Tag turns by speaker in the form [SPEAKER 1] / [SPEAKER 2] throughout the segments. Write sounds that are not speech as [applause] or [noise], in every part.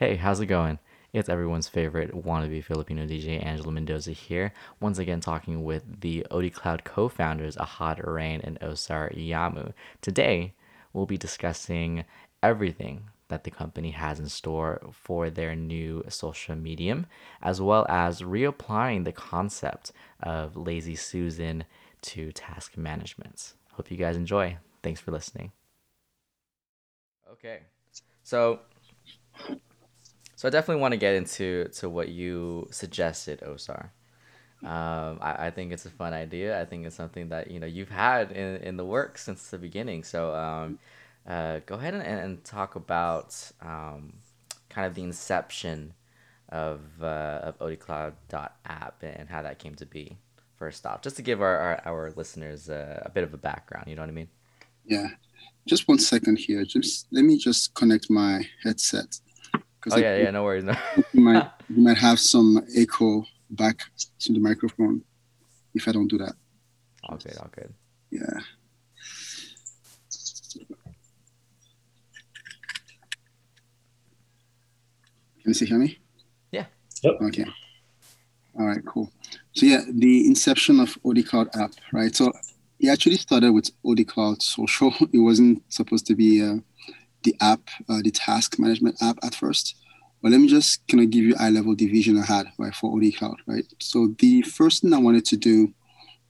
[SPEAKER 1] Hey, how's it going? It's everyone's favorite wannabe Filipino DJ Angela Mendoza here, once again talking with the OD Cloud co founders Ahad Rain and Osar Yamu. Today, we'll be discussing everything that the company has in store for their new social medium, as well as reapplying the concept of Lazy Susan to task management. Hope you guys enjoy. Thanks for listening. Okay, so so I definitely want to get into to what you suggested, Osar. Um, I, I think it's a fun idea. I think it's something that you know you've had in, in the works since the beginning. So um, uh, go ahead and, and talk about um, kind of the inception of uh, of app and how that came to be. First off, just to give our our, our listeners a bit of a background. You know what I mean?
[SPEAKER 2] Yeah. Just one second here. Just let me just connect my headset.
[SPEAKER 1] Oh yeah, yeah, no worries. No. [laughs]
[SPEAKER 2] you might [laughs] you might have some echo back to the microphone if I don't do that.
[SPEAKER 1] Okay, good, all.
[SPEAKER 2] Yeah. Can you see hear me?
[SPEAKER 1] Yeah.
[SPEAKER 3] Yep.
[SPEAKER 2] Okay. All right, cool. So yeah, the inception of OD Cloud app, right? So it actually started with OD Cloud Social. [laughs] It wasn't supposed to be uh, the app, uh, the task management app at first. But let me just kind of give you eye level division I had right for OD Cloud, right? So the first thing I wanted to do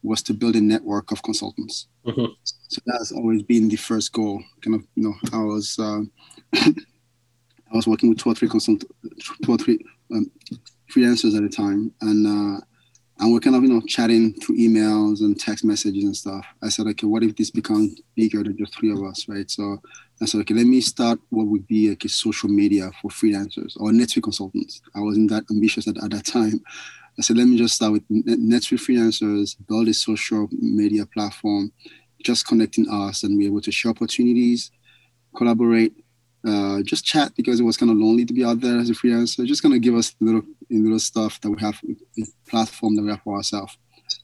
[SPEAKER 2] was to build a network of consultants. Mm-hmm. So that's always been the first goal. Kind of, you know, I was uh, [coughs] I was working with two or three consult, two or three um, freelancers at a time, and uh, and we're kind of you know chatting through emails and text messages and stuff. I said, okay, what if this becomes bigger than just three of us, right? So I said, okay, let me start what would be like a social media for freelancers or NetSuite consultants. I wasn't that ambitious at, at that time. I said, let me just start with NetSuite freelancers, build a social media platform, just connecting us, and be able to share opportunities, collaborate, uh, just chat because it was kind of lonely to be out there as a freelancer. Just kind of give us little little stuff that we have, a platform that we have for ourselves.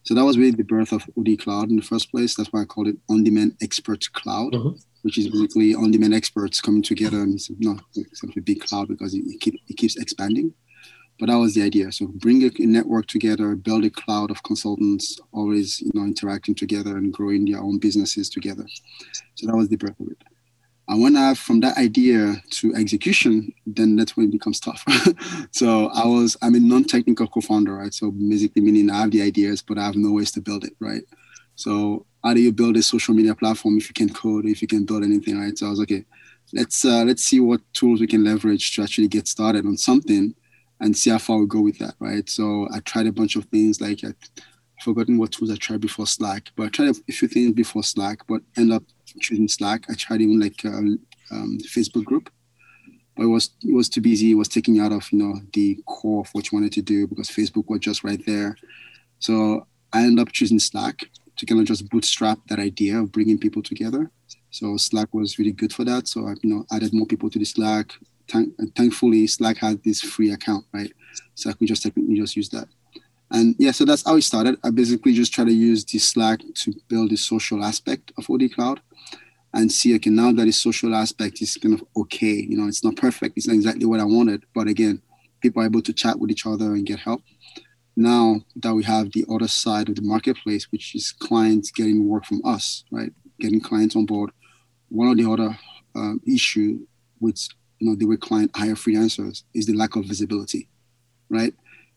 [SPEAKER 2] So that was really the birth of OD Cloud in the first place. That's why I called it On Demand Expert Cloud, mm-hmm. which is basically on demand experts coming together and it's not a big cloud because it, it, keep, it keeps expanding. But that was the idea. So bring a, a network together, build a cloud of consultants, always you know interacting together and growing their own businesses together. So that was the birth of it. And when I have from that idea to execution, then that's when it becomes tough. [laughs] so I was I'm a non-technical co-founder, right? So basically meaning I have the ideas, but I have no ways to build it, right? So how do you build a social media platform if you can code, if you can build anything, right? So I was okay, let's uh, let's see what tools we can leverage to actually get started on something and see how far we go with that, right? So I tried a bunch of things like I, I've forgotten what tools I tried before Slack, but I tried a few things before Slack, but end up choosing Slack. I tried even like um, um, Facebook group, but it was it was too busy. It was taking out of you know the core of what you wanted to do because Facebook was just right there. So I ended up choosing Slack to kind of just bootstrap that idea of bringing people together. So Slack was really good for that. So I you know added more people to the Slack. Thank, thankfully, Slack had this free account, right? So I could just technically just use that. And yeah, so that's how it started. I basically just try to use the Slack to build the social aspect of OD Cloud and see, okay, now that the social aspect is kind of okay, you know, it's not perfect, it's not exactly what I wanted, but again, people are able to chat with each other and get help. Now that we have the other side of the marketplace, which is clients getting work from us, right? Getting clients on board. One of the other um, issue with you know the way client hire freelancers is the lack of visibility, right?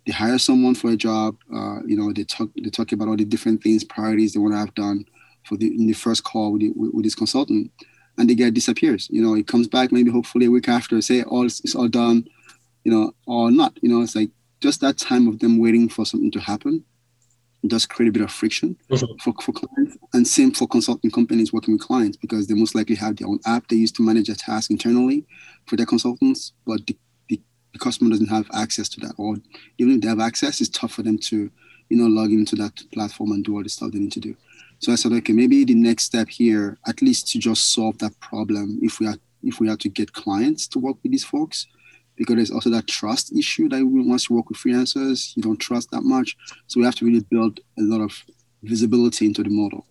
[SPEAKER 2] They hire someone for a job, uh, you know, they talk they talk about all the different things, priorities they want to have done for the in the first call with, the, with, this consultant, and the guy disappears. You know, he comes back maybe hopefully a week after, say all it's all done, you know, or not. You know, it's like just that time of them waiting for something to happen does create a bit of friction mm-hmm. for, for clients and same for consulting companies working with clients because they most likely have their own app they use to manage a task internally for their consultants but the, the, customer doesn't have access to that or even if they have access it's tough for them to you know log into that platform and do all the stuff they need to do so I said, okay, maybe the next step here, at least to just solve that problem, if we are if we have to get clients to work with these folks, because there's also that trust issue that once you work with freelancers, you don't trust that much. So we have to really build a lot of visibility into the model.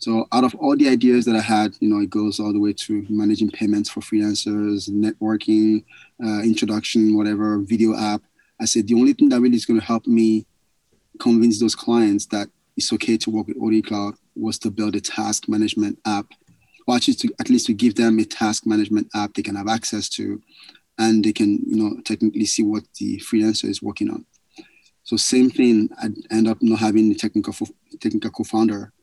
[SPEAKER 2] So out of all the ideas that I had, you know, it goes all the way to managing payments for freelancers, networking, uh, introduction, whatever, video app. I said the only thing that really is going to help me convince those clients that it's okay to work with OD Cloud was to build a task management app, or actually to, at least to give them a task management app they can have access to, and they can, you know, technically see what the freelancer is working on. So same thing, I end up not having the technical technical co-founder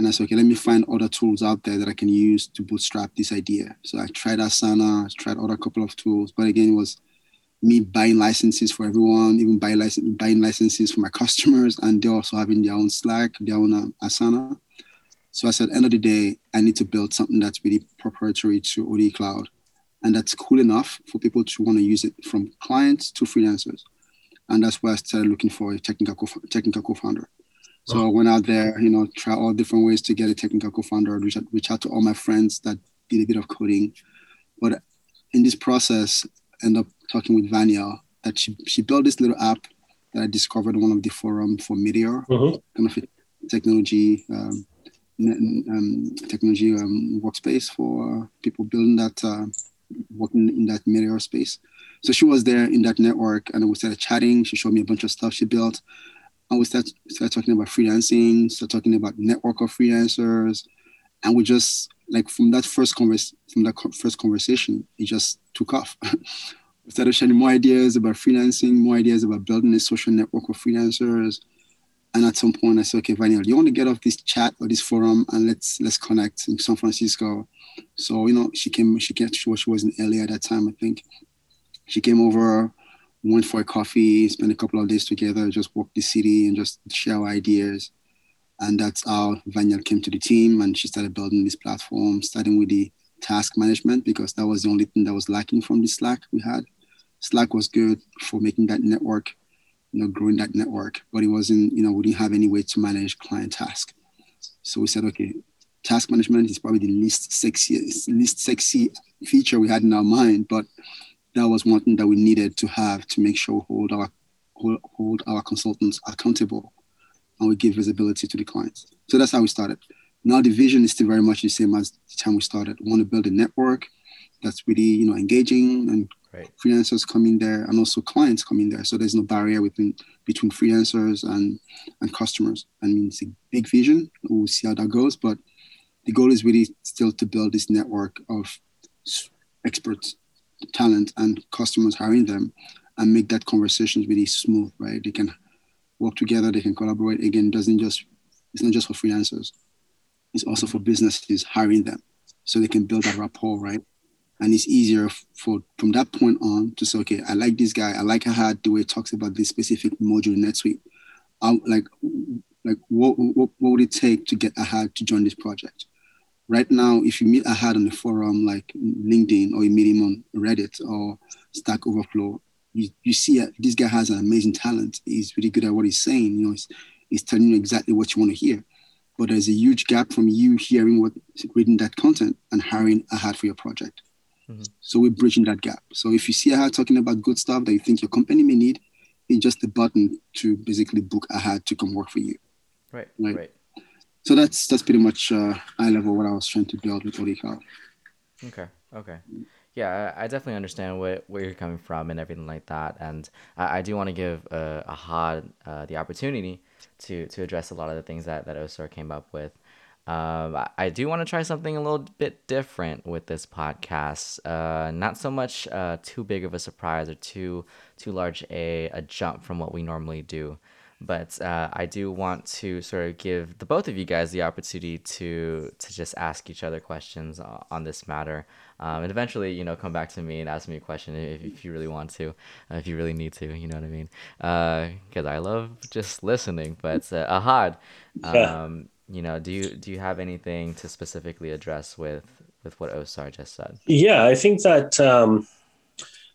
[SPEAKER 2] and I said, okay, let me find other tools out there that I can use to bootstrap this idea. So I tried Asana, tried other couple of tools, but again, it was me buying licenses for everyone, even buying, license, buying licenses for my customers, and they're also having their own Slack, their own um, Asana. So I said, end of the day, I need to build something that's really proprietary to OD Cloud, and that's cool enough for people to want to use it from clients to freelancers. And that's why I started looking for a technical co- technical co-founder. So I went out there, you know, try all different ways to get a technical co-founder, reach out, reach out to all my friends that did a bit of coding. But in this process, end up talking with Vanya that she, she built this little app that I discovered on one of the forum for Meteor, mm-hmm. kind of a technology um, um, technology um, workspace for uh, people building that uh, working in that Meteor space. So she was there in that network, and we started chatting. She showed me a bunch of stuff she built, and we start start talking about freelancing, start talking about network of freelancers, and we just like from that first from that first conversation, it just took off. [laughs] we started sharing more ideas about freelancing, more ideas about building a social network of freelancers. And at some point, I said, "Okay, Vanya, you want to get off this chat or this forum and let's let's connect in San Francisco?" So you know, she came. She came. She was, she was in LA at that time, I think. She came over went for a coffee, spent a couple of days together, just walked the city and just share ideas. And that's how Vanya came to the team and she started building this platform, starting with the task management because that was the only thing that was lacking from the Slack we had. Slack was good for making that network, you know, growing that network, but it wasn't, you know, we didn't have any way to manage client task. So we said, okay, task management is probably the least sexy, least sexy feature we had in our mind, but that was one thing that we needed to have to make sure hold our hold, hold our consultants accountable and we give visibility to the clients. So that's how we started. Now the vision is still very much the same as the time we started. We want to build a network that's really you know engaging and right. freelancers coming there and also clients coming there. So there's no barrier between between freelancers and and customers. I mean it's a big vision. We'll see how that goes, but the goal is really still to build this network of experts talent and customers hiring them and make that conversations really smooth, right? They can work together, they can collaborate. Again, doesn't just it's not just for freelancers, it's also for businesses hiring them. So they can build that rapport, right? And it's easier for from that point on to say, okay, I like this guy, I like Ahad the way he talks about this specific module in NetSuite. I'm like like what, what, what would it take to get Ahad to join this project? Right now, if you meet Ahad on the forum like LinkedIn or you meet him on Reddit or Stack Overflow, you, you see that this guy has an amazing talent. He's really good at what he's saying. You know, he's, he's telling you exactly what you want to hear. But there's a huge gap from you hearing what reading that content and hiring Ahad for your project. Mm-hmm. So we're bridging that gap. So if you see Ahad talking about good stuff that you think your company may need, it's just a button to basically book Ahad to come work for you.
[SPEAKER 1] Right. Right. right
[SPEAKER 2] so that's that's pretty much uh, high level what I was trying to build with Cloud.
[SPEAKER 1] Okay. Okay. Yeah, I definitely understand where, where you're coming from and everything like that, and I, I do want to give uh, Ahad uh, the opportunity to to address a lot of the things that that Osar came up with. Um, I, I do want to try something a little bit different with this podcast. Uh, not so much uh, too big of a surprise or too too large a, a jump from what we normally do but uh, I do want to sort of give the both of you guys the opportunity to to just ask each other questions on this matter, um, and eventually, you know, come back to me and ask me a question if, if you really want to, uh, if you really need to, you know what I mean? Because uh, I love just listening. But uh, Ahad, [laughs] um, you know, do you do you have anything to specifically address with with what Osar just said?
[SPEAKER 3] Yeah, I think that. Um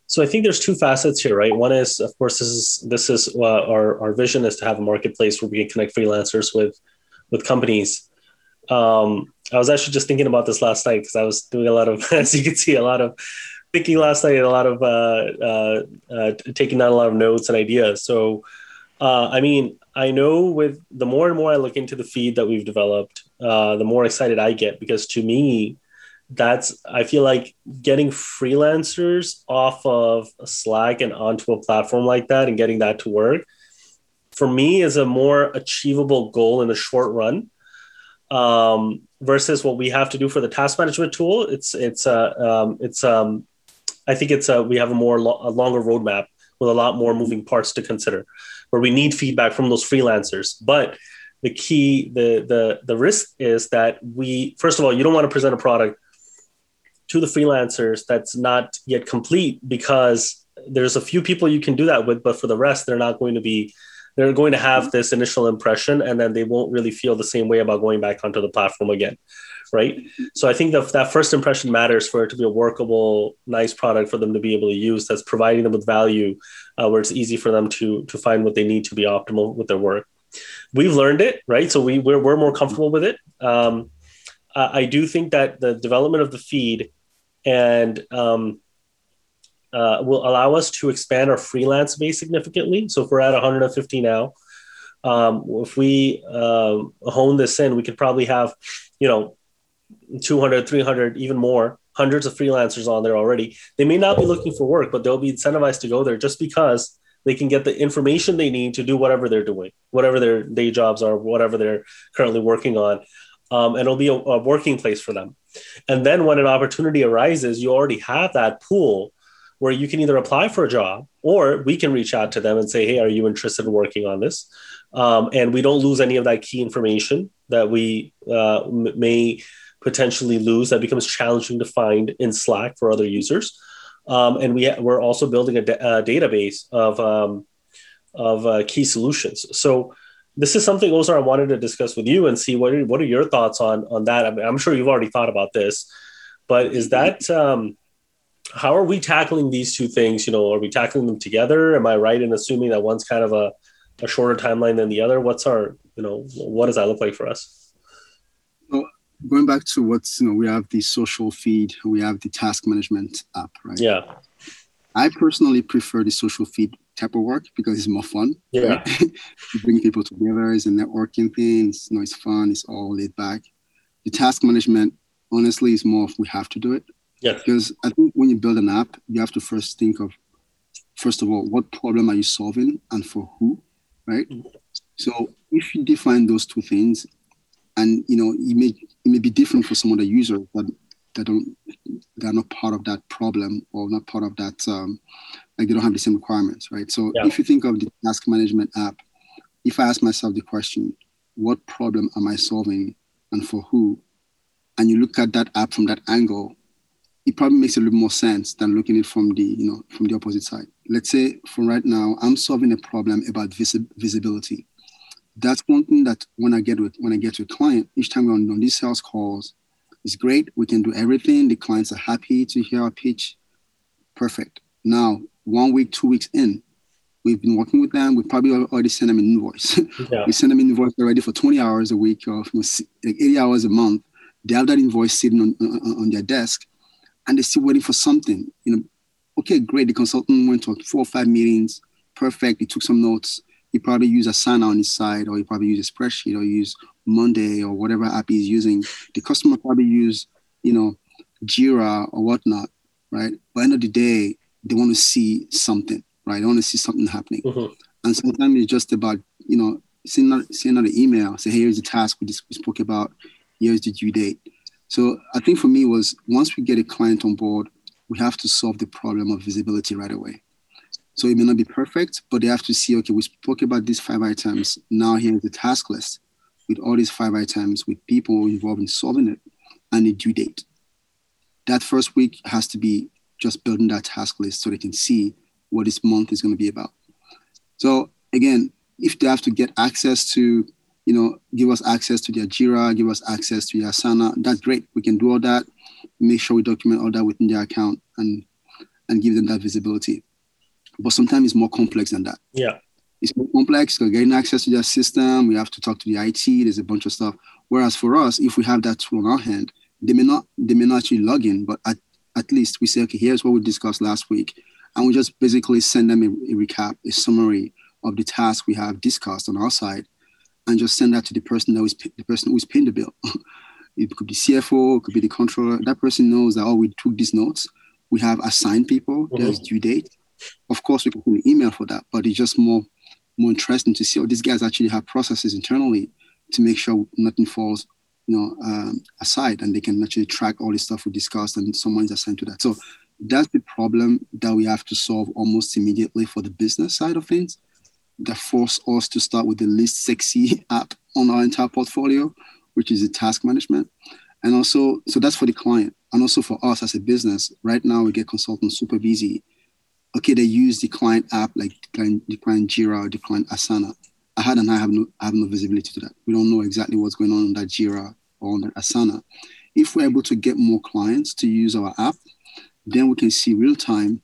[SPEAKER 3] so I think there's two facets here, right? One is, of course, this is this is uh, our our vision is to have a marketplace where we can connect freelancers with with companies. Um, I was actually just thinking about this last night because I was doing a lot of, [laughs] as you can see, a lot of thinking last night, a lot of uh, uh, uh, taking down a lot of notes and ideas. So Uh, I mean, I know with the more and more I look into the feed that we've developed, uh, the more excited I get because to me, that's I feel like getting freelancers off of Slack and onto a platform like that and getting that to work for me is a more achievable goal in the short run um, versus what we have to do for the task management tool. It's it's uh, um, it's um, I think it's a, we have a more lo- a longer roadmap with a lot more moving parts to consider, where we need feedback from those freelancers. But the key, the the the risk is that we first of all, you don't want to present a product to the freelancers that's not yet complete because there's a few people you can do that with, but for the rest, they're not going to be they're going to have this initial impression and then they won't really feel the same way about going back onto the platform again right? So i think that that first impression matters for it to be a workable nice product for them to be able to use that's providing them with value uh, where it's easy for them to to find what they need to be optimal with their work. We've learned it right? So we we're, we're more comfortable with it. Um, I do think that the development of the feed and um, uh, will allow us to expand our freelance base significantly. So if we're at 150 now, um, if we uh, hone this in, we could probably have, you know, 200, 300, even more, hundreds of freelancers on there already. They may not be looking for work, but they'll be incentivized to go there just because they can get the information they need to do whatever they're doing, whatever their day jobs are, whatever they're currently working on. Um, and it'll be a, a working place for them. And then when an opportunity arises, you already have that pool where you can either apply for a job or we can reach out to them and say, hey, are you interested in working on this? Um, and we don't lose any of that key information that we uh, m- may potentially lose that becomes challenging to find in Slack for other users. Um, and we, we're also building a, a database of, um, of uh, key solutions. So this is something also I wanted to discuss with you and see what are, what are your thoughts on on that. I mean, I'm sure you've already thought about this, but is that um, how are we tackling these two things? You know, are we tackling them together? Am I right in assuming that one's kind of a, a shorter timeline than the other? What's our you know what does that look like for us?
[SPEAKER 2] Well, going back to what's you know we have the social feed, we have the task management app, right?
[SPEAKER 3] Yeah.
[SPEAKER 2] I personally prefer the social feed type of work because it's more fun.
[SPEAKER 3] Yeah. [laughs]
[SPEAKER 2] You bring people together, it's a networking thing, it's, you know, it's fun, it's all laid back. The task management, honestly, is more of we have to do it.
[SPEAKER 3] Yeah.
[SPEAKER 2] Because I think when you build an app, you have to first think of, first of all, what problem are you solving and for who, right? Mm-hmm. So if you define those two things, and you know, it may it may be different for some other users, but that don't they're not part of that problem or not part of that um, like they don't have the same requirements, right? So yeah. if you think of the task management app, if I ask myself the question, what problem am I solving and for who? And you look at that app from that angle, it probably makes a little more sense than looking at it from the, you know, from the opposite side. Let's say for right now, I'm solving a problem about visi- visibility. That's one thing that when I get with when I get to a client, each time we're on, on these sales calls, it's great. We can do everything. The clients are happy to hear our pitch. Perfect. Now one week, two weeks in, we've been working with them. We probably already sent them an invoice. [laughs] Yeah. we send them an invoice already for 20 hours a week or like 80 hours a month. They have that invoice sitting on, on, on their desk and they're still waiting for something. You know, okay, great. The consultant went to four or five meetings. Perfect. He took some notes. He probably used a Asana on his side, or he probably used a spreadsheet, or use Monday, or whatever app he's using. The customer probably used, you know, Jira or whatnot, right? By the end of the day, they want to see something, right? They want to see something happening. Mm-hmm. And sometimes it's just about, you know, sending out, sending out an email, say, hey, here's the task we, just, we spoke about, here's the due date. So I think for me was once we get a client on board, we have to solve the problem of visibility right away. So it may not be perfect, but they have to see, okay, we spoke about these five items. Now here's the task list with all these five items, with people involved in solving it and a due date. That first week has to be just building that task list so they can see what this month is going to be about. So again, if they have to get access to, you know, give us access to their Jira, give us access to their Asana, that's great. We can do all that. Make sure we document all that within their account and and give them that visibility. But sometimes it's more complex than that.
[SPEAKER 3] Yeah.
[SPEAKER 2] It's more complex. So getting access to their system, we have to talk to the IT. There's a bunch of stuff. Whereas for us, if we have that tool in our hand, they may not they may not actually log in, but at at least we say, okay, here's what we discussed last week. And we just basically send them a, a recap, a summary of the task we have discussed on our side and just send that to the person that was the person who's paying the bill. [laughs] it could be CFO, it could be the controller. That person knows that oh, we took these notes. We have assigned people. Mm-hmm. There's due date. Of course, we can put an email for that, but it's just more more interesting to see. Oh, these guys actually have processes internally to make sure nothing falls, you know, um, aside, and they can actually track all the stuff we discussed, and someone's assigned to that. So that's the problem that we have to solve almost immediately for the business side of things that force us to start with the least sexy [laughs] app on our entire portfolio, which is the task management. And also, so that's for the client. And also for us as a business, right now we get consultants super busy. Okay, they use the client app like the client, the client Jira or the client Asana. Ahad and I have no have no visibility to that. We don't know exactly what's going on on that Jira or on that Asana. If we're able to get more clients to use our app, then we can see real time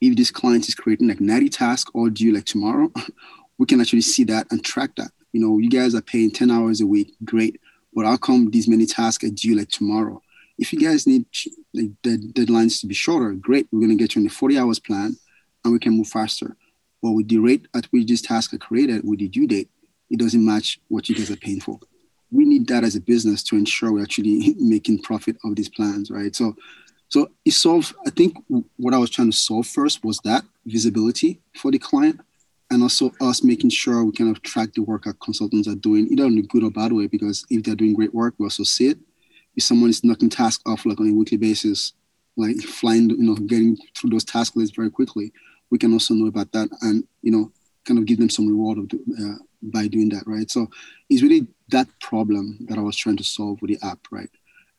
[SPEAKER 2] if this client is creating like 90 tasks or due like tomorrow, [laughs] we can actually see that and track that. You know, you guys are paying 10 hours a week, great. But how come these many tasks are due like tomorrow? If you guys need like, the deadlines to be shorter, great. We're going to get you in the 40 hours plan and we can move faster. But with the rate at which these tasks are created with the due date, it doesn't match what you guys are paying for. We need that as a business to ensure we're actually [laughs] making profit of these plans, right? So so it solved, I think what I was trying to solve first was that visibility for the client and also us making sure we kind of track the work our consultants are doing, either in a good or bad way, because if they're doing great work, we also see it. If someone is knocking tasks off like on a weekly basis, like flying, you know, getting through those task lists very quickly, we can also know about that and, you know, kind of give them some reward of, uh, by doing that, right? So it's really that problem that I was trying to solve with the app, right?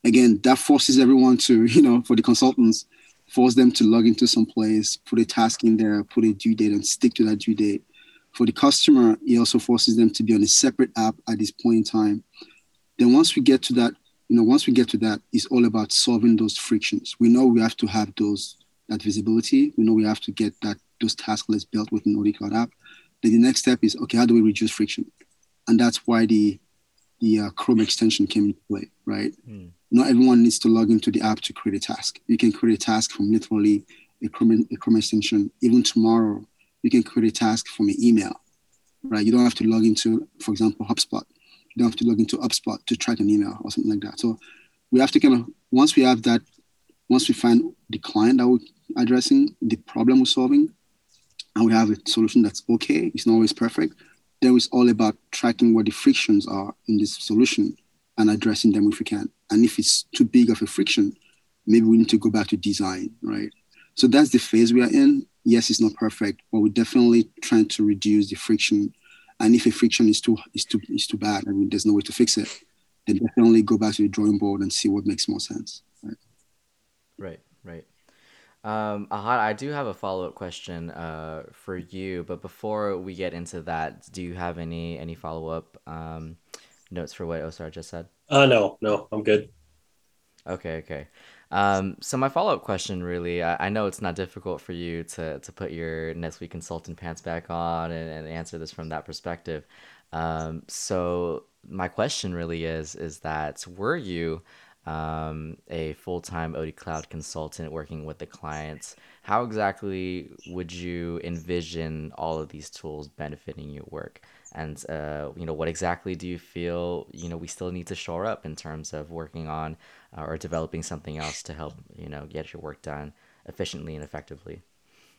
[SPEAKER 2] again, that forces everyone to, [laughs] you know, for the consultants, force them to log into some place, put a task in there, put a due date and stick to that due date. For the customer, it also forces them to be on a separate app at this point in time. Then once we get to that, you know, once we get to that, it's all about solving those frictions. We know we have to have those that visibility. We know we have to get that those task lists built within OD Cloud app. Then the next step is okay, how do we reduce friction? And that's why the the uh, Chrome extension came into play, right? Mm not everyone needs to log into the app to create a task. You can create a task from literally a Chrome, a Chrome extension. Even tomorrow, you can create a task from an email, right? You don't have to log into, for example, HubSpot. You don't have to log into HubSpot to track an email or something like that. So we have to kind of, once we have that, once we find the client that we're addressing, the problem we're solving, and we have a solution that's okay, it's not always perfect, then it's all about tracking what the frictions are in this solution and addressing them if we can. And if it's too big of a friction, maybe we need to go back to design, right? So that's the phase we are in. Yes, it's not perfect, but we're definitely trying to reduce the friction. And if a friction is too is too is too bad I mean there's no way to fix it, then definitely go back to the drawing board and see what makes more sense. Right.
[SPEAKER 1] Right. Right. Um, Ahad, I do have a follow up question uh, for you, but before we get into that, do you have any any follow up um, notes for what Osar just said?
[SPEAKER 3] Uh, no, no, I'm good.
[SPEAKER 1] Okay, okay. Um, so my follow up question, really, I, I, know it's not difficult for you to to put your NetSuite consultant pants back on and, and answer this from that perspective. Um, so my question really is is that were you um, a full time OD Cloud consultant working with the clients, how exactly would you envision all of these tools benefiting your work? and uh, you know what exactly do you feel you know we still need to shore up in terms of working on uh, or developing something else to help you know get your work done efficiently and effectively?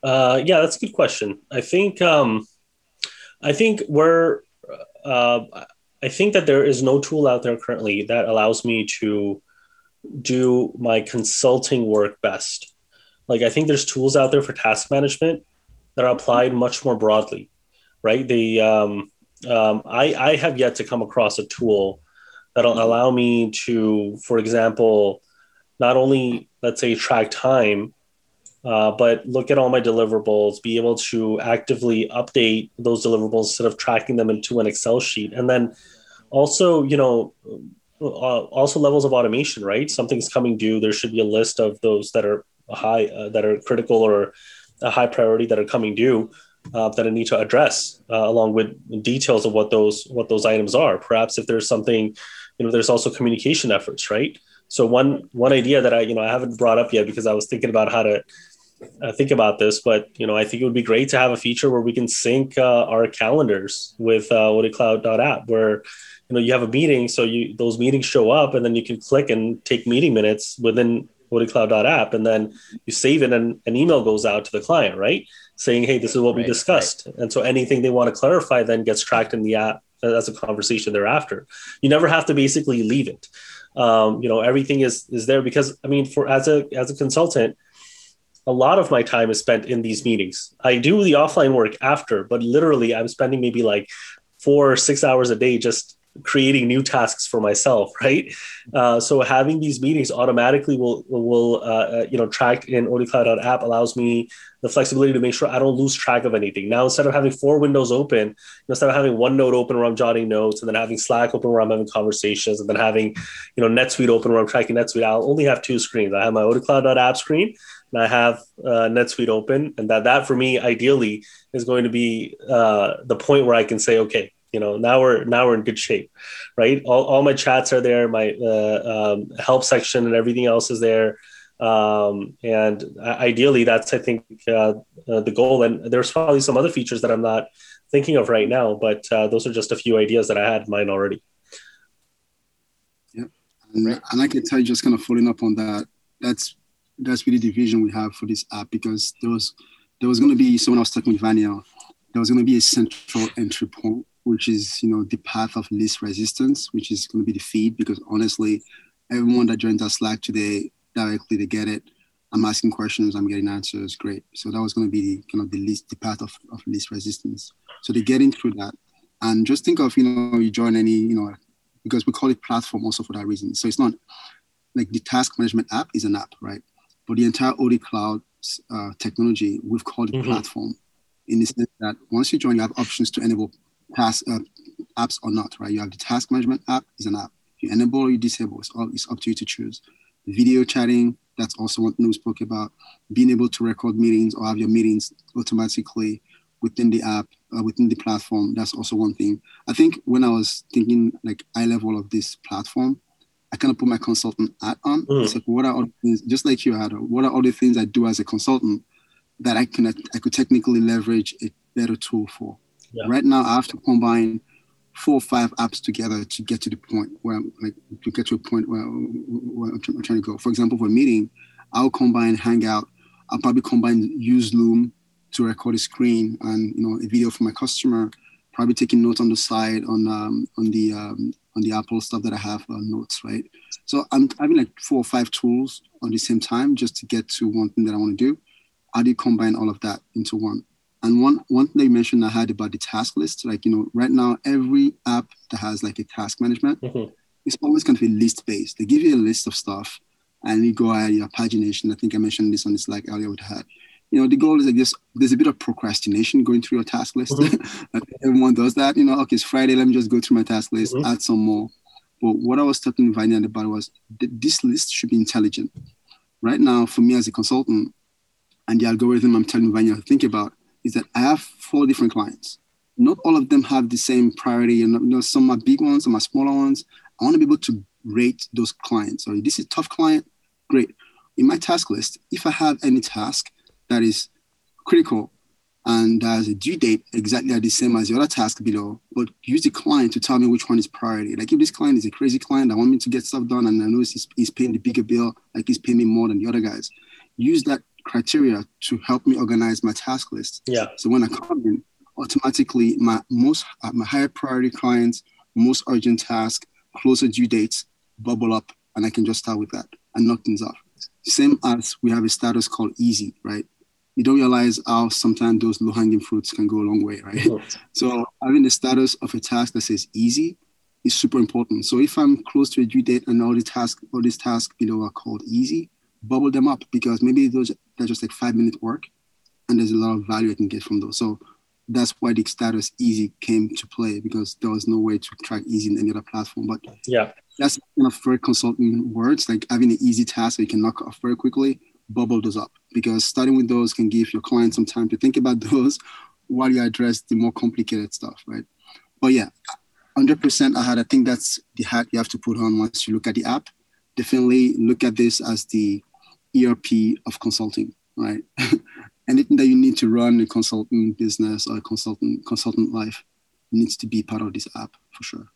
[SPEAKER 3] Uh, yeah that's a good question. I think um, i think we're uh, i think that there is no tool out there currently that allows me to do my consulting work best. Like i think there's tools out there for task management that are applied much more broadly right? The um, um, I, I have yet to come across a tool that'll allow me to, for example, not only let's say track time, uh, but look at all my deliverables, be able to actively update those deliverables instead of tracking them into an Excel sheet, and then also, you know, uh, also levels of automation. Right, something's coming due. There should be a list of those that are high, uh, that are critical or a high priority that are coming due uh, that I need to address, uh, along with details of what those what those items are. Perhaps if there's something, you know, there's also communication efforts, right? So one one idea that I you know I haven't brought up yet because I was thinking about how to uh, think about this, but you know, I think it would be great to have a feature where we can sync uh, our calendars with uh, app, where you know you have a meeting, so you those meetings show up, and then you can click and take meeting minutes within app, and then you save it, and an email goes out to the client, right, saying, "Hey, this is what right, we discussed," right. and so anything they want to clarify then gets tracked in the app as a conversation thereafter. You never have to basically leave it. Um, you know, everything is is there because I mean, for as a as a consultant a lot of my time is spent in these meetings. I do the offline work after, but literally I'm spending maybe like four or six hours a day just creating new tasks for myself [laughs] right? Uh, so having these meetings automatically will will uh, uh you know track in odcloud.app allows me the flexibility to make sure i don't lose track of anything. Now instead of having four windows open instead of having one note open where i'm jotting notes and then having slack open where i'm having conversations and then having you know netsuite open where i'm tracking netsuite i'll only have two screens. I have my odcloud.app screen and I have uh, NetSuite open, and that that for me ideally is going to be uh, the point where I can say, okay, you know, now we're now we're in good shape, right? All, all my chats are there, my uh, um, help section and everything else is there, um, and ideally, that's I think uh, uh, the goal. And there's probably some other features that I'm not thinking of right now, but uh, those are just a few ideas that I had in mind already.
[SPEAKER 2] Yeah, and, and I can tell you, just kind of following up on that, that's that's really the vision we have for this app because there was there was going to be someone was talking with Vanya. There was going to be a central entry point, which is you know the path of least resistance, which is going to be the feed. Because honestly, everyone that joins our Slack today directly they get it. I'm asking questions, I'm getting answers. Great. So that was going to be the, kind of the least the path of, of least resistance. So they're getting through that. And just think of you know you join any you know because we call it platform also for that reason. So it's not like the task management app is an app, right? But the entire OD Cloud uh, technology, we've called it mm-hmm. platform in the sense that once you join, you have options to enable task uh, apps or not, right? You have the task management app is an app. You enable or you disable, it's, all, it's up to you to choose. Video chatting, that's also what we spoke about. Being able to record meetings or have your meetings automatically within the app, uh, within the platform, that's also one thing. I think when I was thinking like eye level of this platform, I kind of put my consultant hat on. Mm. It's like, what are all the things, just like you had, what are all the things I do as a consultant that I can, I could technically leverage a better tool for? Yeah. Right now, I have to combine four or five apps together to get to the point where I'm like, to get to a point where, where I'm, trying to go. For example, for a meeting, I'll combine Hangout. I'll probably combine use Loom to record a screen and, you know, a video for my customer probably taking notes on the side on um, on the um, on the Apple stuff that I have uh, notes, right? So I'm having like four or five tools on the same time just to get to one thing that I want to do. How do you combine all of that into one? And one one thing you mentioned Ahad about the task list, like you know, right now every app that has like a task management, mm-hmm. it's always going to be list based. They give you a list of stuff, and you go ahead your pagination. I think I mentioned this on the Slack earlier with had you know, the goal is like this, there's a bit of procrastination going through your task list. Mm-hmm. [laughs] Everyone does that, you know, okay, it's Friday, let me just go through my task list, mm-hmm. add some more. But what I was talking to Vanya about was th- this list should be intelligent. Right now, for me as a consultant, and the algorithm I'm telling Vanya to think about is that I have four different clients. Not all of them have the same priority, and you know, some are big ones, some are smaller ones. I want to be able to rate those clients. So this is tough client, great. In my task list, if I have any task that is critical and has a due date exactly the same as the other task below, but use the client to tell me which one is priority. Like if this client is a crazy client, I want me to get stuff done and I know he's, he's paying the bigger bill, like he's paying me more than the other guys. Use that criteria to help me organize my task list.
[SPEAKER 3] Yeah.
[SPEAKER 2] So when I come in, automatically my most uh, my higher priority clients, most urgent task, closer due dates bubble up and I can just start with that and knock things off. Same as we have a status called easy, right? you don't realize how sometimes those low hanging fruits can go a long way, right? So having the status of a task that says easy is super important. So if I'm close to a due date and all the tasks, all these tasks below are called easy, bubble them up because maybe those they're just like five minute work, and there's a lot of value I can get from those. So that's why the status easy came to play because there was no way to track easy in any other platform. But
[SPEAKER 3] yeah,
[SPEAKER 2] that's kind of very consulting words, like having an easy task that you can knock off very quickly bubble those up because starting with those can give your client some time to think about [laughs] those while you address the more complicated stuff, right? But yeah, 100% Ahad, I think that's the hat you have to put on once you look at the app. Definitely look at this as the ERP of consulting. right? [laughs] Anything that you need to run a consultant business or consultant consultant life needs to be part of this app for sure.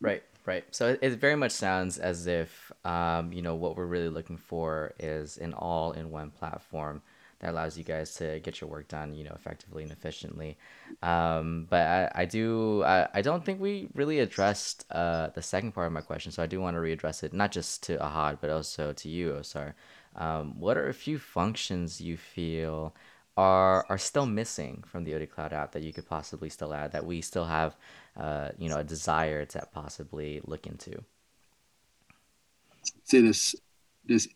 [SPEAKER 1] Right, right. So it, it very much sounds as if um, you know what we're really looking for is an all-in-one platform that allows you guys to get your work done, you know, effectively and efficiently. Um, but I, I do I, I don't think we really addressed uh, the second part of my question, so I do want to readdress it not just to Ahad but also to you, Osar. Um, what are a few functions you feel are are still missing from the OD Cloud app that you could possibly still add that we still have, uh, you know, a desire to possibly look into?
[SPEAKER 2] Say this, this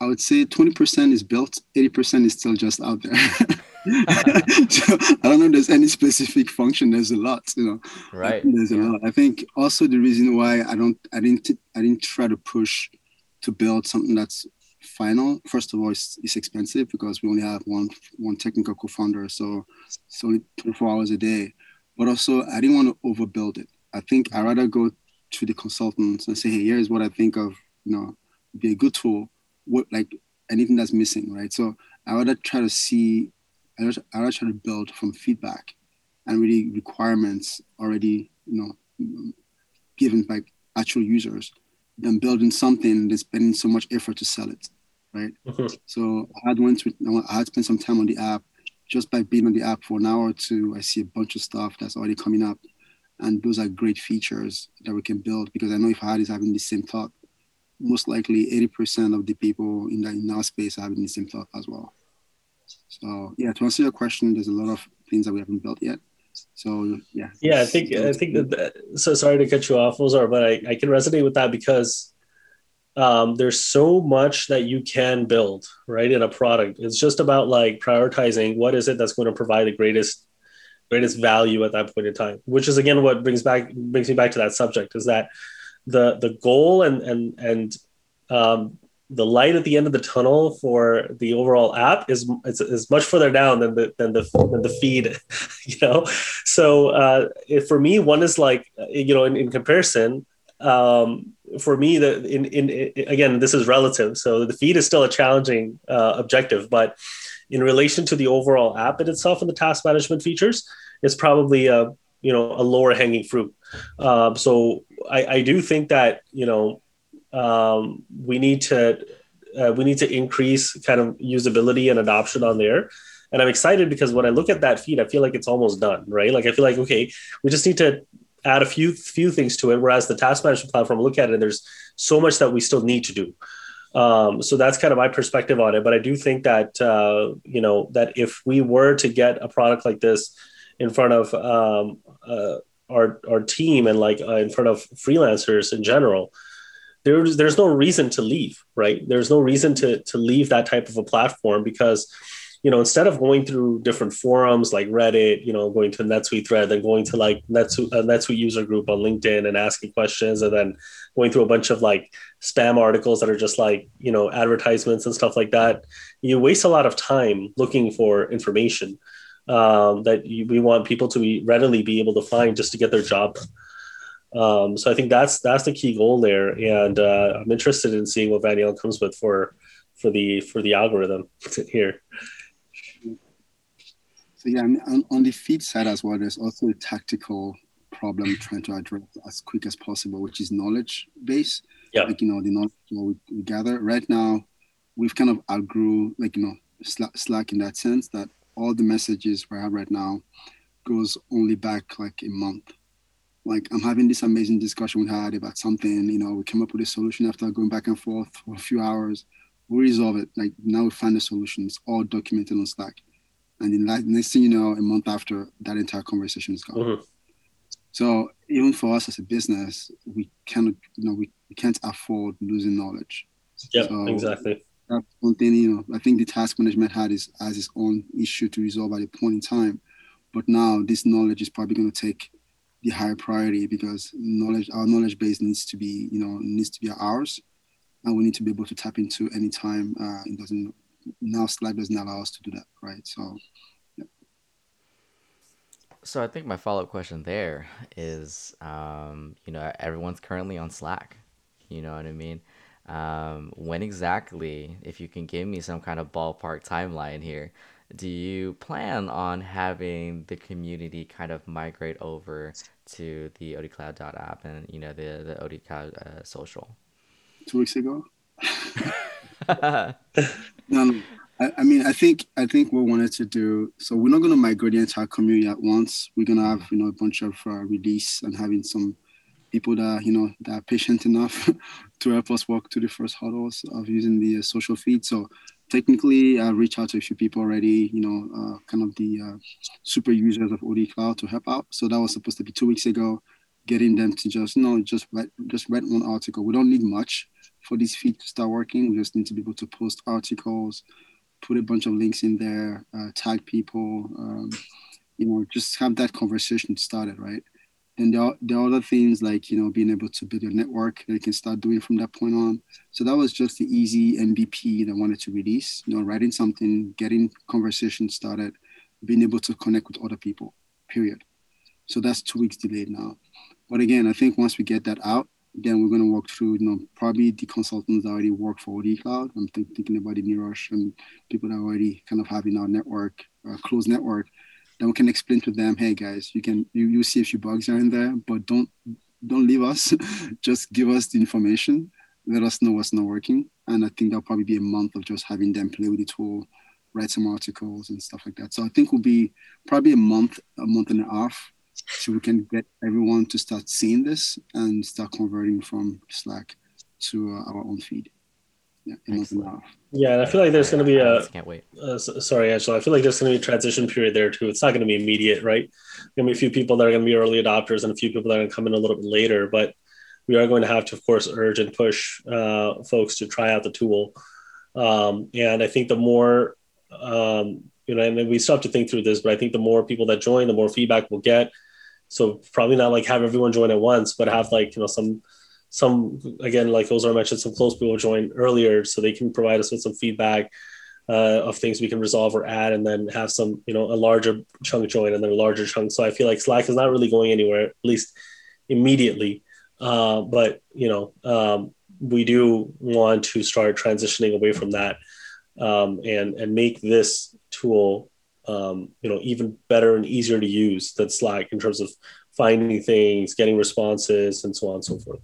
[SPEAKER 2] I would say 20% is built, 80% is still just out there. [laughs] [laughs] so I don't know if there's any specific function. There's a lot, you know.
[SPEAKER 1] Right.
[SPEAKER 2] There's yeah. a lot. I think also the reason why I don't, I didn't, I didn't try to push to build something that's final. First of all, it's, it's expensive because we only have one one technical co-founder, so it's only 24 hours a day. But also, I didn't want to overbuild it. I think I rather go to the consultants and say, hey, here's what I think of, you know, be a good tool what like anything that's missing, right? So I would try to see, I would try to build from feedback and really requirements already, you know, given by actual users, than building something that's spending so much effort to sell it, right? Mm-hmm. So Ahad went to, Ahad spent some time on the app. Just by being on the app for an hour or two, I see a bunch of stuff that's already coming up, and those are great features that we can build. Because I know if Ahad is having the same thought, most likely 80% of the people in, the, in our space are having the same thought as well. So yeah, to answer your question, there's a lot of things that we haven't built yet. So yeah.
[SPEAKER 3] Yeah, I think I think that. So sorry to cut you off, Osar, but I, I can resonate with that because um, there's so much that you can build right in a product. It's just about like prioritizing what is it that's going to provide the greatest greatest value at that point in time. Which is again what brings back brings me back to that subject is that the the goal and and and um, the light at the end of the tunnel for the overall app is is, is much further down than the than the than the feed, [laughs] you know. So uh, for me, one is like you know in, in comparison. Um, for me, the in, in, in again, this is relative. So the feed is still a challenging uh, objective, but in relation to the overall app in itself and the task management features, it's probably a you know a lower hanging fruit. Um, so I, I do think that you know um, we need to uh, we need to increase kind of usability and adoption on there. And I'm excited because when I look at that feed, I feel like it's almost done, right? Like I feel like okay, we just need to add a few few things to it. Whereas the task management platform, look at it, and there's so much that we still need to do. Um, so that's kind of my perspective on it. But I do think that uh, you know that if we were to get a product like this in front of um, uh, our our team and like uh, in front of freelancers in general there's there's no reason to leave right? There's no reason to to leave that type of a platform because you know instead of going through different forums like reddit you know going to netsuite thread then going to like netsuite, uh, netsuite user group on linkedin and asking questions and then going through a bunch of like spam articles that are just like you know advertisements and stuff like that you waste a lot of time looking for information um, that you, we want people to be readily be able to find just to get their job done. Um, so I think that's that's the key goal there, and uh, I'm interested in seeing what Vaniel comes with for for the for the algorithm [laughs] here.
[SPEAKER 2] So yeah, on, on the feed side as well, there's also a tactical problem trying to address as quick as possible, which is knowledge base.
[SPEAKER 3] Yeah.
[SPEAKER 2] Like, you know, the knowledge we, we gather right now, we've kind of outgrew, like, you know, Slack in that sense that all the messages we have right now goes only back like a month. Like I'm having this amazing discussion we Had about something, you know, we came up with a solution after going back and forth for a few hours. We resolve it. Like now we find the solution. It's all documented on Slack. And then that, next thing you know, a month after that entire conversation is gone. Mm-hmm. So even for us as a business, we cannot, you know, we, we can't afford losing knowledge.
[SPEAKER 3] Yeah, so, exactly
[SPEAKER 2] thing, you know, I think the task management had is as its own issue to resolve at a point in time. But now this knowledge is probably going to take the higher priority because knowledge, our knowledge base needs to be, you know, needs to be ours, and we need to be able to tap into anytime. Uh, it doesn't now Slack doesn't allow us to do that, right? So. Yeah.
[SPEAKER 1] So I think my follow up question there is, um, you know, everyone's currently on Slack. You know what I mean? Um, when exactly, if you can give me some kind of ballpark timeline here, do you plan on having the community kind of migrate over to the odcloud.app and you know the the odcloud uh, social?
[SPEAKER 2] Two weeks ago. [laughs] [laughs] um, I, I, mean, I think I think what we wanted to do. So we're not going to migrate the entire community at once. We're going to have you know a bunch of uh, release and having some people that you know that are patient enough [laughs] to help us walk through the first hurdles of using the uh, social feed. So technically, I reached out to a few people already. You know, uh, kind of the uh, super users of OD Cloud to help out. So that was supposed to be two weeks ago. Getting them to just you know just write just write one article. We don't need much for this feed to start working. We just need to be able to post articles, put a bunch of links in there, uh, tag people. Um, you know, just have that conversation started, right? And there are, other things like you know being able to build a network that you can start doing from that point on. So that was just the easy mvp that I wanted to release you know writing something getting conversation started being able to connect with other people period. So that's two weeks delayed now. But again i think once we get that out then we're going to walk through you know probably the consultants that already work for OD Cloud. I'm think, thinking about the Nirosh and people that already kind of have in our network, uh, close network then we can explain to them, hey guys, you can you, you see a few bugs are in there, but don't don't leave us. [laughs] just give us the information. Let us know what's not working. And I think that'll probably be a month of just having them play with the tool, write some articles and stuff like that. So I think we'll be probably a month, a month and a half, so we can get everyone to start seeing this and start converting from Slack to uh, our own feed. Yeah,
[SPEAKER 3] Yeah, and I feel like there's going to be a.
[SPEAKER 1] Can't wait.
[SPEAKER 3] Uh, sorry, Angelo. I feel like there's going to be a transition period there too. It's not going to be immediate, right? There's Going to be a few people that are going to be early adopters and a few people that are going to come in a little bit later. But we are going to have to, of course, urge and push uh, folks to try out the tool. Um, and I think the more, um, you know, and we still have to think through this, but I think the more people that join, the more feedback we'll get. So probably not like have everyone join at once, but have like you know some some again like Osar mentioned some close people join earlier so they can provide us with some feedback uh, of things we can resolve or add and then have some you know a larger chunk join and then a larger chunk. So i feel like slack is not really going anywhere at least immediately. Uh, but you know um, we do want to start transitioning away from that um, and and make this tool um, you know even better and easier to use than slack in terms of finding things getting responses and so on and so forth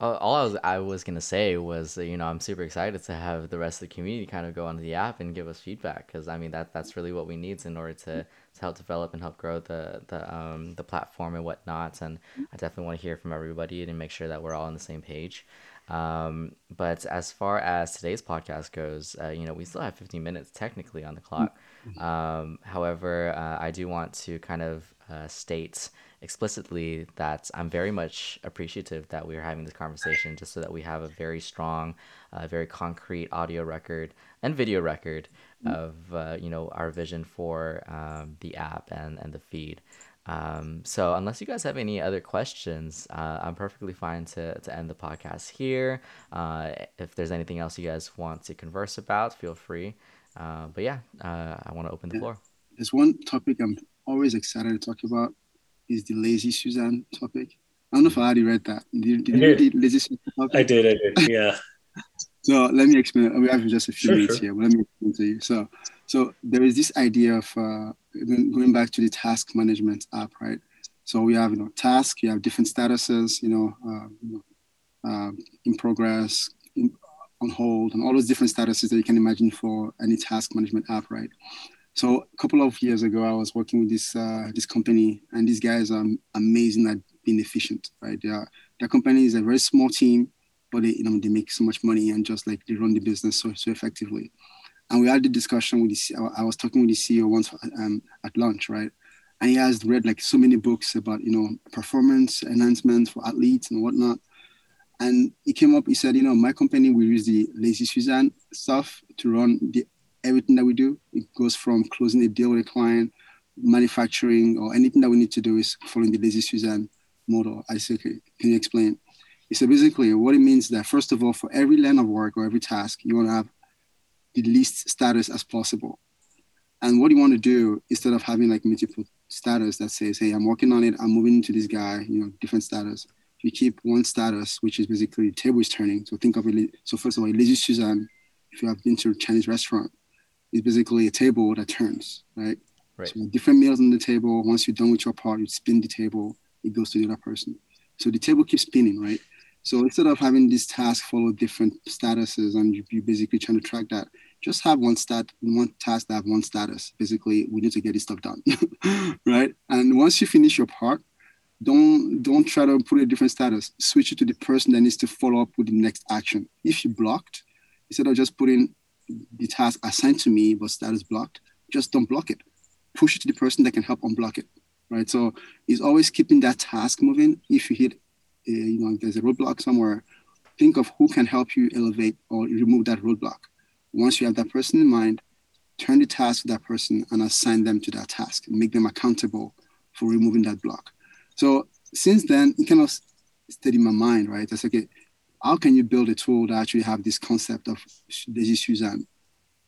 [SPEAKER 1] all I was I was gonna say was you know I'm super excited to have the rest of the community kind of go onto the app and give us feedback because I mean that that's really what we need in order to, to help develop and help grow the the um the platform and whatnot and I definitely want to hear from everybody and make sure that we're all on the same page. Um, but as far as today's podcast goes, uh, you know we still have 15 minutes technically on the clock. Mm-hmm. Um, however, uh, I do want to kind of uh, state explicitly that I'm very much appreciative that we are having this conversation just so that we have a very strong, uh, very concrete audio record and video record mm. of uh, you know our vision for um, the app and, and the feed. Um, so unless you guys have any other questions, uh, I'm perfectly fine to, to end the podcast here. Uh, if there's anything else you guys want to converse about, feel free. Uh, but yeah, uh, I want to open the floor.
[SPEAKER 2] There's one topic I'm always excited to talk about is the lazy Susan topic. I don't know if I already read that. Did, did you read the lazy Susan
[SPEAKER 3] topic? I did, I did, yeah. [laughs]
[SPEAKER 2] so let me explain. We have just a few sure, minutes sure. here, but let me explain to you. So, so there is this idea of uh, going back to the task management app, right? So we have, you know, task. You have different statuses, you know, uh, you know uh, in progress, in, on hold, and all those different statuses that you can imagine for any task management app, right? So a couple of years ago, I was working with this uh, this company, and these guys are amazing at being efficient. Right, their their company is a very small team, but they you know they make so much money and just like they run the business so so effectively. And we had the discussion with the I was talking with the CEO once um, at lunch, right? And he has read like so many books about you know performance enhancement for athletes and whatnot. And he came up, he said, you know, my company we use the Lazy Susan stuff to run the everything that we do. It goes from closing a deal with a client, manufacturing, or anything that we need to do is following the Lazy Susan model. I said, okay, can you explain? Said, basically, what it means that first of all, for every line of work or every task, you want to have the least status as possible. And what you want to do, instead of having like multiple status that says, hey, I'm working on it, I'm moving to this guy, you know, different status. you keep one status, which is basically the table is turning. So think of it. So first of all, lazy Susan, if you have been to a Chinese restaurant, is basically a table that turns, right?
[SPEAKER 1] Right.
[SPEAKER 2] So different meals on the table. Once you're done with your part, you spin the table. It goes to the other person. So the table keeps spinning, right? So instead of having this task follow different statuses and you, you basically trying to track that, just have one stat, one task that have one status. Basically, we need to get this stuff done, [laughs] right? And once you finish your part, don't don't try to put a different status. Switch it to the person that needs to follow up with the next action. If you blocked, instead of just putting the task assigned to me but status blocked, just don't block it. Push it to the person that can help unblock it, right? So it's always keeping that task moving. If you hit, a, you know, there's a roadblock somewhere, think of who can help you elevate or remove that roadblock. Once you have that person in mind, turn the task to that person and assign them to that task and make them accountable for removing that block. So since then, it kind of stayed in my mind, right? That's okay. How can you build a tool that actually have this concept of Lazy Susan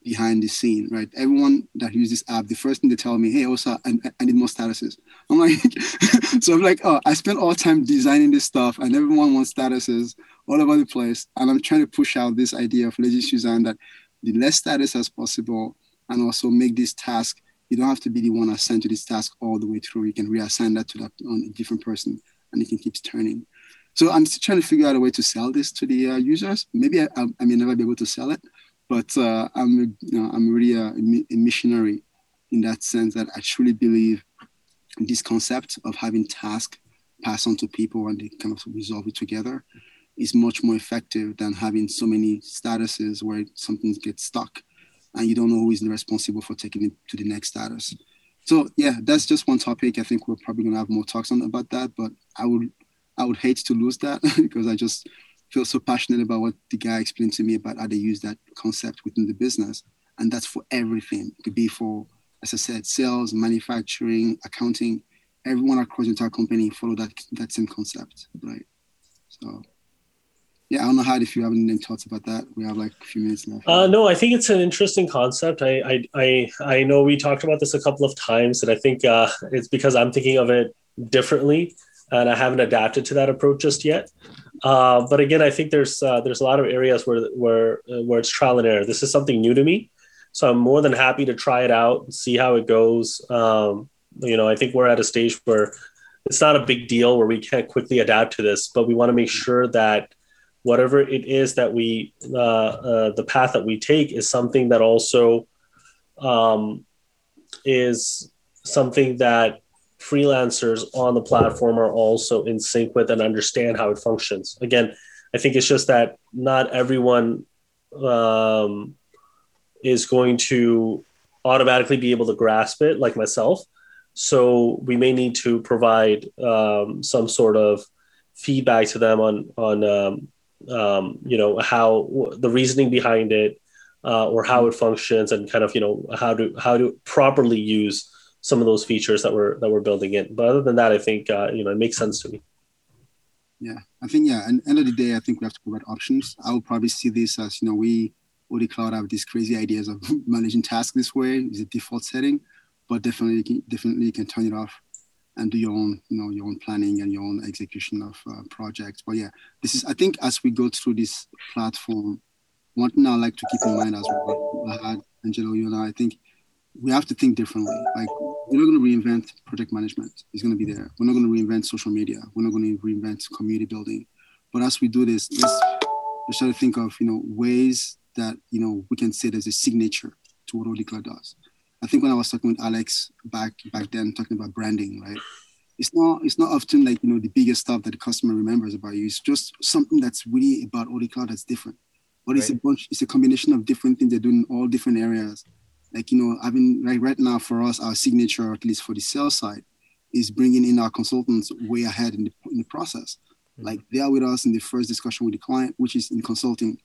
[SPEAKER 2] behind the scene, right? Everyone that uses this app, the first thing they tell me, hey, also, I, I need more statuses. I'm like, [laughs] so I'm like, oh, I spent all time designing this stuff and everyone wants statuses all over the place. And I'm trying to push out this idea of Lazy Susan that the less status as possible and also make this task you don't have to be the one assigned to this task all the way through. You can reassign that to that on a different person, and it can keep turning. So I'm still trying to figure out a way to sell this to the uh, users. Maybe I, I, may never be able to sell it, but uh, I'm you know, I'm really a, a, missionary in that sense that I truly believe this concept of having task pass on to people and they kind of resolve it together is much more effective than having so many statuses where something gets stuck and you don't know who is responsible for taking it to the next status. So yeah, that's just one topic. I think we're probably gonna have more talks on about that, but I would I would hate to lose that [laughs] because I just feel so passionate about what the guy explained to me about how they use that concept within the business. And that's for everything. It could be for, as I said, sales, manufacturing, accounting, everyone across the entire company follow that that same concept, right? So yeah, I don't know how if you have any thoughts about that. We have like a few minutes left.
[SPEAKER 3] Uh, no, I think it's an interesting concept. I, I, I, I know we talked about this a couple of times, and I think uh, it's because I'm thinking of it differently, and I haven't adapted to that approach just yet. Uh, but again, I think there's uh, there's a lot of areas where where uh, where it's trial and error. This is something new to me, so I'm more than happy to try it out, see how it goes. Um, you know, I think we're at a stage where it's not a big deal where we can't quickly adapt to this, but we want to make sure that whatever it is that we uh, uh, the path that we take is something that also um, is something that freelancers on the platform are also in sync with and understand how it functions. Again i think it's just that not everyone um, is going to automatically be able to grasp it like myself. So we may need to provide um, some sort of feedback to them on on um, um, you know how the reasoning behind it uh, or how it functions and kind of you know how to how to properly use some of those features that we're that we're building in. But other than that i think uh, you know it makes sense to me.
[SPEAKER 2] Yeah. I think yeah and end of the day i think we have to provide options. I would probably see this as you know we OD Cloud have these crazy ideas of [laughs] managing tasks this way. Is a default setting but definitely you can, definitely you can turn it off and do your own, you know, your own planning and your own execution of uh, projects. But yeah, this is, I think, as we go through this platform, one thing I like to keep in mind as well, Angelo, you and I, I think we have to think differently. Like we're not going to reinvent project management; it's going to be there. We're not going to reinvent social media. We're not going to reinvent community building. But as we do this, let's, let's try to think of you know ways that you know we can say there's a signature to what OD Cloud does. I think when I was talking with Alex back back then, talking about branding, right? It's not it's not often like you know the biggest stuff that the customer remembers about you. It's just something that's really about OD Cloud that's different. But right. it's a bunch, it's a combination of different things they're doing in all different areas. Like you know, I mean, like right now for us, our signature, at least for the sales side, is bringing in our consultants way ahead in the, in the process. Mm-hmm. Like they are with us in the first discussion with the client, which is in consulting,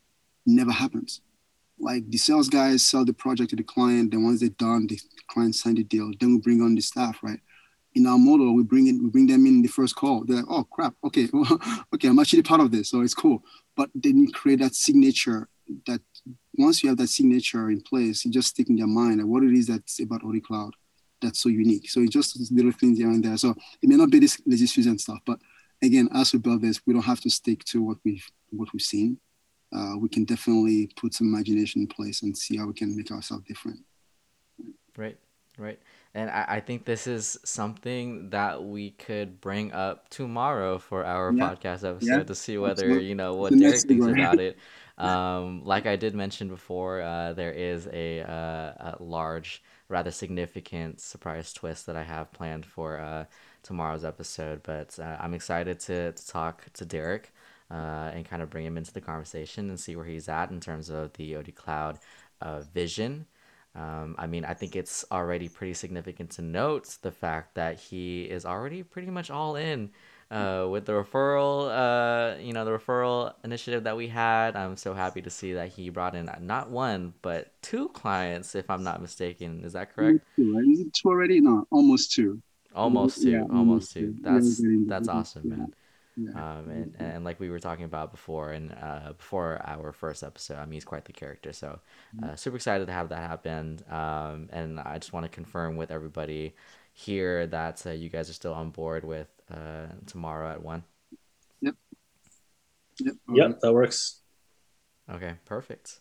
[SPEAKER 2] never happens like the sales guys sell the project to the client. Then once they're done, the client sign the deal. Then we bring on the staff, right? In our model, we bring in, we bring them in the first call. They're like, oh crap, okay, well, [laughs] okay, I'm actually part of this, so it's cool. But then you create that signature. That once you have that signature in place, you just stick in their mind what it is that's about OD Cloud that's so unique. So it's just little things here and there. So it may not be this lazy Susan stuff, but again, as we build this, we don't have to stick to what we've what we've seen. Uh, we can definitely put some imagination in place and see how we can make ourselves different.
[SPEAKER 1] Right, right. And I, I think this is something that we could bring up tomorrow for our yeah. podcast episode yeah. to see whether, Absolutely. you know, what Derek thinks about it. [laughs] Um, like I did mention before, uh, there is a, uh, a large, rather significant surprise twist that I have planned for uh, tomorrow's episode. But uh, I'm excited to, to talk to Derek uh, and kind of bring him into the conversation and see where he's at in terms of the OD Cloud uh, vision. Um, I mean, I think it's already pretty significant to note the fact that he is already pretty much all in uh, with the referral, uh, you know, the referral initiative that we had. I'm so happy to see that he brought in not one but two clients, if I'm not mistaken. Is that correct?
[SPEAKER 2] Two. Is it two already? No, almost two.
[SPEAKER 1] Almost two. Yeah, almost, almost two. two. That's that's awesome, man. Yeah. Um, and, and like we were talking about before and uh, before our first episode, I mean, he's quite the character. So uh, mm-hmm. super excited to have that happen. Um, and I just want to confirm with everybody here that uh, you guys are still on board with uh, tomorrow at one.
[SPEAKER 2] Yep.
[SPEAKER 3] Yep. Yep. That works.
[SPEAKER 1] Okay. Perfect.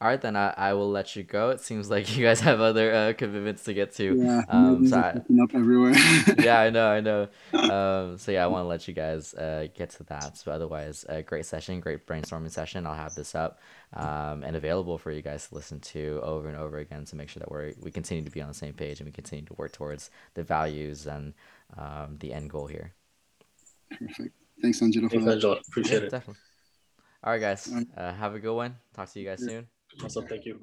[SPEAKER 1] All right, then I, I will let you go. It seems like [laughs] you guys have other uh, commitments to get to.
[SPEAKER 2] Yeah, um, so I, up everywhere. [laughs]
[SPEAKER 1] yeah, I know, I know. [laughs] Um, so yeah, I want to let you guys uh, get to that. So otherwise, a great session, great brainstorming session. I'll have this up um, and available for you guys to listen to over and over again to make sure that we we continue to be on the same page and we continue to work towards the values and um, the end goal here.
[SPEAKER 2] Perfect. Thanks, Angelo.
[SPEAKER 3] Thanks, Angelo. Appreciate yeah, it.
[SPEAKER 1] Definitely. All right, guys. Uh, have a good one. Talk to you guys yeah. soon.
[SPEAKER 3] Awesome. Thank you.